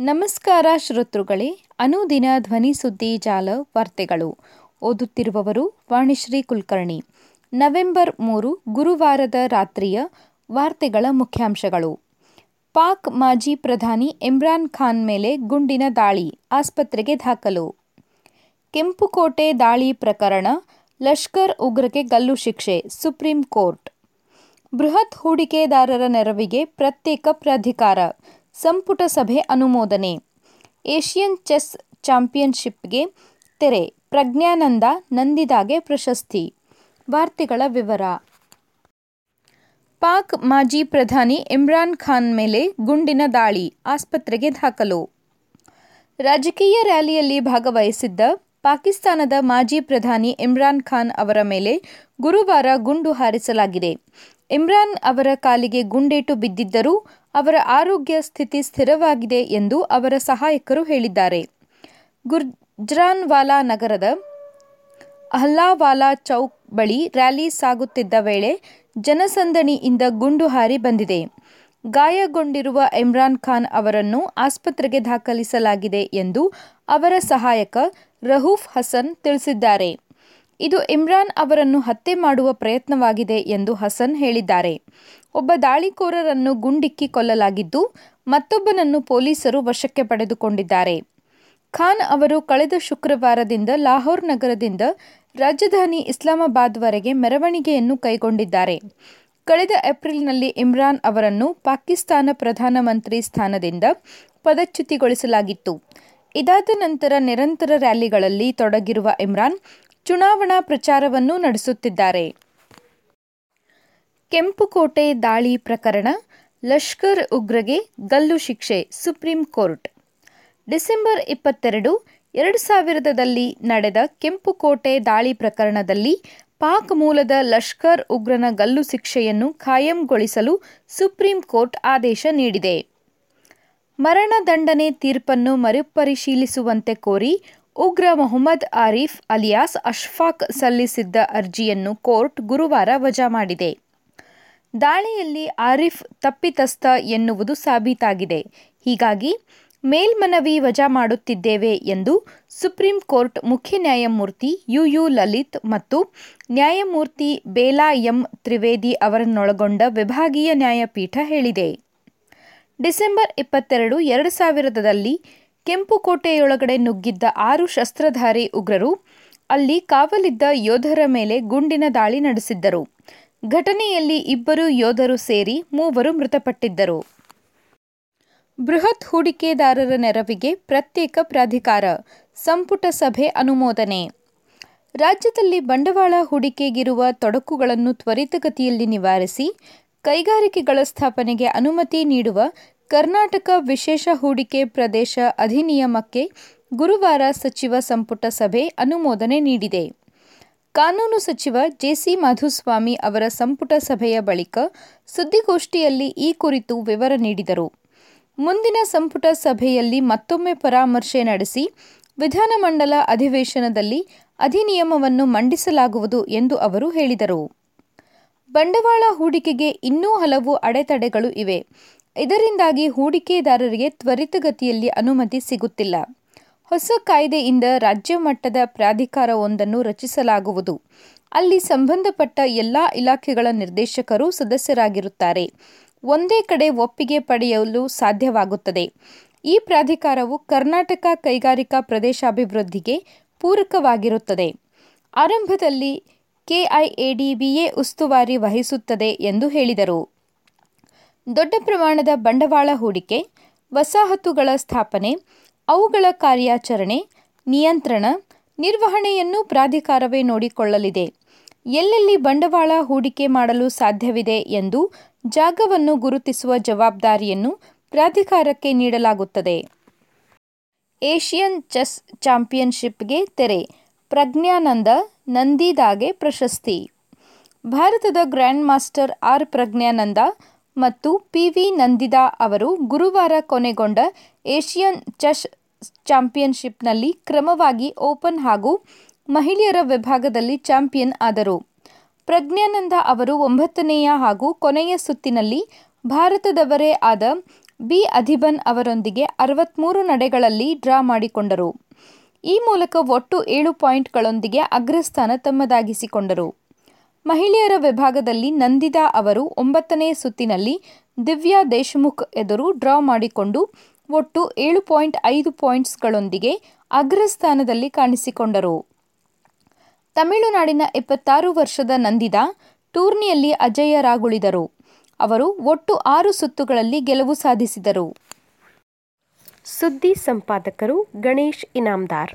ನಮಸ್ಕಾರ ಶ್ರೋತೃಗಳೇ, ಅನುದಿನ ಧ್ವನಿ ಸುದ್ದಿ ಜಾಲ ವಾರ್ತೆಗಳು. ಓದುತ್ತಿರುವವರು ವಾಣಿಶ್ರೀ ಕುಲಕರ್ಣಿ. ನವೆಂಬರ್ ಮೂರು, ಗುರುವಾರದ ರಾತ್ರಿಯ ವಾರ್ತೆಗಳ ಮುಖ್ಯಾಂಶಗಳು. ಪಾಕ್ ಮಾಜಿ ಪ್ರಧಾನಿ ಇಮ್ರಾನ್ ಖಾನ್ ಮೇಲೆ ಗುಂಡಿನ ದಾಳಿ, ಆಸ್ಪತ್ರೆಗೆ ದಾಖಲು. ಕೆಂಪುಕೋಟೆ ದಾಳಿ ಪ್ರಕರಣ, ಲಷ್ಕರ್ ಉಗ್ರಕ್ಕೆ ಗಲ್ಲು ಶಿಕ್ಷೆ, ಸುಪ್ರೀಂ ಕೋರ್ಟ್. ಬೃಹತ್ ಹೂಡಿಕೆದಾರರ ನೆರವಿಗೆ ಪ್ರತ್ಯೇಕ ಪ್ರಾಧಿಕಾರ. ಸಂಪುಟ ಸಭೆ ಅನುಮೋದನೆ. ಏಷ್ಯನ್ ಚೆಸ್ ಚಾಂಪಿಯನ್ಶಿಪ್ಗೆ ತೆರೆ, ಪ್ರಜ್ಞಾನಂದ ನಂದಿದಾಗೆ ಪ್ರಶಸ್ತಿ. ವಾರ್ತೆಗಳ ವಿವರ. ಪಾಕ್ ಮಾಜಿ ಪ್ರಧಾನಿ ಇಮ್ರಾನ್ ಖಾನ್ ಮೇಲೆ ಗುಂಡಿನ ದಾಳಿ, ಆಸ್ಪತ್ರೆಗೆ ದಾಖಲು. ರಾಜಕೀಯ ರ್ಯಾಲಿಯಲ್ಲಿ ಭಾಗವಹಿಸಿದ್ದ ಪಾಕಿಸ್ತಾನದ ಮಾಜಿ ಪ್ರಧಾನಿ ಇಮ್ರಾನ್ ಖಾನ್ ಅವರ ಮೇಲೆ ಗುರುವಾರ ಗುಂಡು ಹಾರಿಸಲಾಗಿದೆ. ಇಮ್ರಾನ್ ಅವರ ಕಾಲಿಗೆ ಗುಂಡೇಟು ಬಿದ್ದಿದ್ದರೂ ಅವರ ಆರೋಗ್ಯ ಸ್ಥಿತಿ ಸ್ಥಿರವಾಗಿದೆ ಎಂದು ಅವರ ಸಹಾಯಕರು ಹೇಳಿದ್ದಾರೆ. ಗುರ್ಜ್ರಾನ್ವಾಲಾ ನಗರದ ಅಹ್ಲಾವಾಲಾ ಚೌಕ್ ಬಳಿ ರ್ಯಾಲಿ ಸಾಗುತ್ತಿದ್ದ ವೇಳೆ ಜನಸಂದಣಿಯಿಂದ ಗುಂಡು ಹಾರಿ ಬಂದಿದೆ. ಗಾಯಗೊಂಡಿರುವ ಇಮ್ರಾನ್ ಖಾನ್ ಅವರನ್ನು ಆಸ್ಪತ್ರೆಗೆ ದಾಖಲಿಸಲಾಗಿದೆ ಎಂದು ಅವರ ಸಹಾಯಕ ರಹೂಫ್ ಹಸನ್ ತಿಳಿಸಿದ್ದಾರೆ. ಇದು ಇಮ್ರಾನ್ ಅವರನ್ನು ಹತ್ಯೆ ಮಾಡುವ ಪ್ರಯತ್ನವಾಗಿದೆ ಎಂದು ಹಸನ್ ಹೇಳಿದ್ದಾರೆ. ಒಬ್ಬ ದಾಳಿಕೋರರನ್ನು ಗುಂಡಿಕ್ಕಿ ಕೊಲ್ಲಲಾಗಿದ್ದು, ಮತ್ತೊಬ್ಬನನ್ನು ಪೊಲೀಸರು ವಶಕ್ಕೆ ಪಡೆದುಕೊಂಡಿದ್ದಾರೆ. ಖಾನ್ ಅವರು ಕಳೆದ ಶುಕ್ರವಾರದಿಂದ ಲಾಹೋರ್ ನಗರದಿಂದ ರಾಜಧಾನಿ ಇಸ್ಲಾಮಾಬಾದ್ವರೆಗೆ ಮೆರವಣಿಗೆಯನ್ನು ಕೈಗೊಂಡಿದ್ದಾರೆ. ಕಳೆದ ಏಪ್ರಿಲ್ನಲ್ಲಿ ಇಮ್ರಾನ್ ಅವರನ್ನು ಪಾಕಿಸ್ತಾನ ಪ್ರಧಾನಮಂತ್ರಿ ಸ್ಥಾನದಿಂದ ಪದಚ್ಯುತಿಗೊಳಿಸಲಾಗಿತ್ತು. ಇದಾದ ನಂತರ ನಿರಂತರ ರ್ಯಾಲಿಗಳಲ್ಲಿ ತೊಡಗಿರುವ ಇಮ್ರಾನ್ ಚುನಾವಣಾ ಪ್ರಚಾರವನ್ನು ನಡೆಸುತ್ತಿದ್ದಾರೆ. ಕೆಂಪುಕೋಟೆ ದಾಳಿ ಪ್ರಕರಣ, ಲಷ್ಕರ್ ಉಗ್ರಗೆ ಗಲ್ಲು ಶಿಕ್ಷೆ, ಸುಪ್ರೀಂ ಕೋರ್ಟ್. ಡಿಸೆಂಬರ್ ಇಪ್ಪತ್ತೆರಡು, ಎರಡು ಸಾವಿರದಲ್ಲಿ ನಡೆದ ಕೆಂಪುಕೋಟೆ ದಾಳಿ ಪ್ರಕರಣದಲ್ಲಿ ಪಾಕ್ ಮೂಲದ ಲಷ್ಕರ್ ಉಗ್ರನ ಗಲ್ಲು ಶಿಕ್ಷೆಯನ್ನು ಖಾಯಂಗೊಳಿಸಲು ಸುಪ್ರೀಂ ಕೋರ್ಟ್ ಆದೇಶ ನೀಡಿದೆ. ಮರಣದಂಡನೆ ತೀರ್ಪನ್ನು ಮರುಪರಿಶೀಲಿಸುವಂತೆ ಕೋರಿ ಉಗ್ರ ಮೊಹಮ್ಮದ್ ಆರೀಫ್ ಅಲಿಯಾಸ್ ಅಶ್ಫಾಕ್ ಸಲ್ಲಿಸಿದ್ದ ಅರ್ಜಿಯನ್ನು ಕೋರ್ಟ್ ಗುರುವಾರ ವಜಾ ಮಾಡಿದೆ. ದಾಳಿಯಲ್ಲಿ ಆರಿಫ್ ತಪ್ಪಿತಸ್ಥ ಎನ್ನುವುದು ಸಾಬೀತಾಗಿದೆ. ಹೀಗಾಗಿ ಮೇಲ್ಮನವಿ ವಜಾ ಮಾಡುತ್ತಿದ್ದೇವೆ ಎಂದು ಸುಪ್ರೀಂ ಕೋರ್ಟ್ ಮುಖ್ಯ ನ್ಯಾಯಮೂರ್ತಿ ಯು ಯು ಲಲಿತ್ ಮತ್ತು ನ್ಯಾಯಮೂರ್ತಿ ಬೇಲಾ ಎಂ ತ್ರಿವೇದಿ ಅವರನ್ನೊಳಗೊಂಡ ವಿಭಾಗೀಯ ನ್ಯಾಯಪೀಠ ಹೇಳಿದೆ. ಡಿಸೆಂಬರ್ ಇಪ್ಪತ್ತೆರಡು, ಎರಡು ಸಾವಿರದಲ್ಲಿ ಕೆಂಪುಕೋಟೆಯೊಳಗಡೆ ನುಗ್ಗಿದ್ದ ಆರು ಶಸ್ತ್ರಧಾರಿ ಉಗ್ರರು ಅಲ್ಲಿ ಕಾವಲಿದ್ದ ಯೋಧರ ಮೇಲೆ ಗುಂಡಿನ ದಾಳಿ ನಡೆಸಿದ್ದರು. ಘಟನೆಯಲ್ಲಿ ಇಬ್ಬರು ಯೋಧರು ಸೇರಿ ಮೂವರು ಮೃತಪಟ್ಟಿದ್ದರು. ಬೃಹತ್ ಹೂಡಿಕೆದಾರರ ನೆರವಿಗೆ ಪ್ರತ್ಯೇಕ ಪ್ರಾಧಿಕಾರ, ಸಂಪುಟ ಸಭೆ ಅನುಮೋದನೆ. ರಾಜ್ಯದಲ್ಲಿ ಬಂಡವಾಳ ಹೂಡಿಕೆಗಿರುವ ತೊಡಕುಗಳನ್ನು ತ್ವರಿತಗತಿಯಲ್ಲಿ ನಿವಾರಿಸಿ, ಕೈಗಾರಿಕೆಗಳ ಸ್ಥಾಪನೆಗೆ ಅನುಮತಿ ನೀಡುವ ಕರ್ನಾಟಕ ವಿಶೇಷ ಹೂಡಿಕೆ ಪ್ರದೇಶ ಅಧಿನಿಯಮಕ್ಕೆ ಗುರುವಾರ ಸಚಿವ ಸಂಪುಟ ಸಭೆ ಅನುಮೋದನೆ ನೀಡಿದೆ. ಕಾನೂನು ಸಚಿವ ಜೆಸಿ ಮಾಧುಸ್ವಾಮಿ ಅವರ ಸಂಪುಟ ಸಭೆಯ ಬಳಿಕ ಸುದ್ದಿಗೋಷ್ಠಿಯಲ್ಲಿ ಈ ಕುರಿತು ವಿವರ ನೀಡಿದರು. ಮುಂದಿನ ಸಂಪುಟ ಸಭೆಯಲ್ಲಿ ಮತ್ತೊಮ್ಮೆ ಪರಾಮರ್ಶೆ ನಡೆಸಿ ವಿಧಾನಮಂಡಲ ಅಧಿವೇಶನದಲ್ಲಿ ಅಧಿನಿಯಮವನ್ನು ಮಂಡಿಸಲಾಗುವುದು ಎಂದು ಅವರು ಹೇಳಿದರು. ಬಂಡವಾಳ ಹೂಡಿಕೆಗೆ ಇನ್ನೂ ಹಲವು ಅಡೆತಡೆಗಳು ಇವೆ. ಇದರಿಂದಾಗಿ ಹೂಡಿಕೆದಾರರಿಗೆ ತ್ವರಿತಗತಿಯಲ್ಲಿ ಅನುಮತಿ ಸಿಗುತ್ತಿಲ್ಲ. ಹೊಸ ಕಾಯ್ದೆಯಿಂದ ರಾಜ್ಯ ಮಟ್ಟದ ಪ್ರಾಧಿಕಾರವೊಂದನ್ನು ರಚಿಸಲಾಗುವುದು. ಅಲ್ಲಿ ಸಂಬಂಧಪಟ್ಟ ಎಲ್ಲ ಇಲಾಖೆಗಳ ನಿರ್ದೇಶಕರು ಸದಸ್ಯರಾಗಿರುತ್ತಾರೆ. ಒಂದೇ ಕಡೆ ಒಪ್ಪಿಗೆ ಪಡೆಯಲು ಸಾಧ್ಯವಾಗುತ್ತದೆ. ಈ ಪ್ರಾಧಿಕಾರವು ಕರ್ನಾಟಕ ಕೈಗಾರಿಕಾ ಪ್ರದೇಶಾಭಿವೃದ್ಧಿಗೆ ಪೂರಕವಾಗಿರುತ್ತದೆ. ಆರಂಭದಲ್ಲಿ ಕೆಐಎಡಿಬಿಎ ಉಸ್ತುವಾರಿ ವಹಿಸುತ್ತದೆ ಎಂದು ಹೇಳಿದರು. ದೊಡ್ಡ ಪ್ರಮಾಣದ ಬಂಡವಾಳ ಹೂಡಿಕೆ, ವಸಾಹತುಗಳ ಸ್ಥಾಪನೆ ಅವುಗಳ ಕಾರ್ಯಾಚರಣೆ, ನಿಯಂತ್ರಣ, ನಿರ್ವಹಣೆಯನ್ನು ಪ್ರಾಧಿಕಾರವೇ ನೋಡಿಕೊಳ್ಳಲಿದೆ. ಎಲ್ಲೆಲ್ಲಿ ಬಂಡವಾಳ ಹೂಡಿಕೆ ಮಾಡಲು ಸಾಧ್ಯವಿದೆ ಎಂದು ಜಾಗವನ್ನು ಗುರುತಿಸುವ ಜವಾಬ್ದಾರಿಯನ್ನು ಪ್ರಾಧಿಕಾರಕ್ಕೆ ನೀಡಲಾಗುತ್ತದೆ. ಏಷ್ಯನ್ ಚೆಸ್ ಚಾಂಪಿಯನ್ಶಿಪ್ಗೆ ತೆರೆ, ಪ್ರಜ್ಞಾನಂದ ನಂದಿದಾಗೆ ಪ್ರಶಸ್ತಿ. ಭಾರತದ ಗ್ರ್ಯಾಂಡ್ ಮಾಸ್ಟರ್ ಆರ್ ಪ್ರಜ್ಞಾನಂದ ಮತ್ತು ಪಿ ವಿ ನಂದಿದಾ ಅವರು ಗುರುವಾರ ಕೊನೆಗೊಂಡ ಏಷ್ಯನ್ ಚೆಸ್ ಚಾಂಪಿಯನ್ಶಿಪ್ನಲ್ಲಿ ಕ್ರಮವಾಗಿ ಓಪನ್ ಹಾಗೂ ಮಹಿಳೆಯರ ವಿಭಾಗದಲ್ಲಿ ಚಾಂಪಿಯನ್ ಆದರು ಪ್ರಜ್ಞಾನಂದ ಅವರು ಒಂಬತ್ತನೆಯ ಹಾಗೂ ಕೊನೆಯ ಸುತ್ತಿನಲ್ಲಿ ಭಾರತದವರೇ ಆದ ಬಿ ಅಧಿಬನ್ ಅವರೊಂದಿಗೆ ಅರವತ್ತ್ಮೂರು ನಡೆಗಳಲ್ಲಿ ಡ್ರಾ ಮಾಡಿಕೊಂಡರು. ಈ ಮೂಲಕ ಒಟ್ಟು ಏಳು ಪಾಯಿಂಟ್ಗಳೊಂದಿಗೆ ಅಗ್ರಸ್ಥಾನ ತಮ್ಮದಾಗಿಸಿಕೊಂಡರು. ಮಹಿಳೆಯರ ವಿಭಾಗದಲ್ಲಿ ನಂದಿದಾ ಅವರು ಒಂಬತ್ತನೇ ಸುತ್ತಿನಲ್ಲಿ ದಿವ್ಯಾ ದೇಶಮುಖ್ ಎದುರು ಡ್ರಾ ಮಾಡಿಕೊಂಡು ಒಟ್ಟು ಏಳು ಪಾಯಿಂಟ್ ಐದು ಪಾಯಿಂಟ್ಸ್ಗಳೊಂದಿಗೆ ಅಗ್ರಸ್ಥಾನದಲ್ಲಿ ಕಾಣಿಸಿಕೊಂಡರು. ತಮಿಳುನಾಡಿನ ಎಪ್ಪತ್ತಾರು ವರ್ಷದ ನಂದಿದ ಟೂರ್ನಿಯಲ್ಲಿ ಅಜೇಯರಾಗುಳಿದರು. ಅವರು ಒಟ್ಟು ಆರು ಸುತ್ತುಗಳಲ್ಲಿ ಗೆಲುವು ಸಾಧಿಸಿದರು. ಸುದ್ದಿ ಸಂಪಾದಕರು ಗಣೇಶ್ ಇನಾಮದಾರ್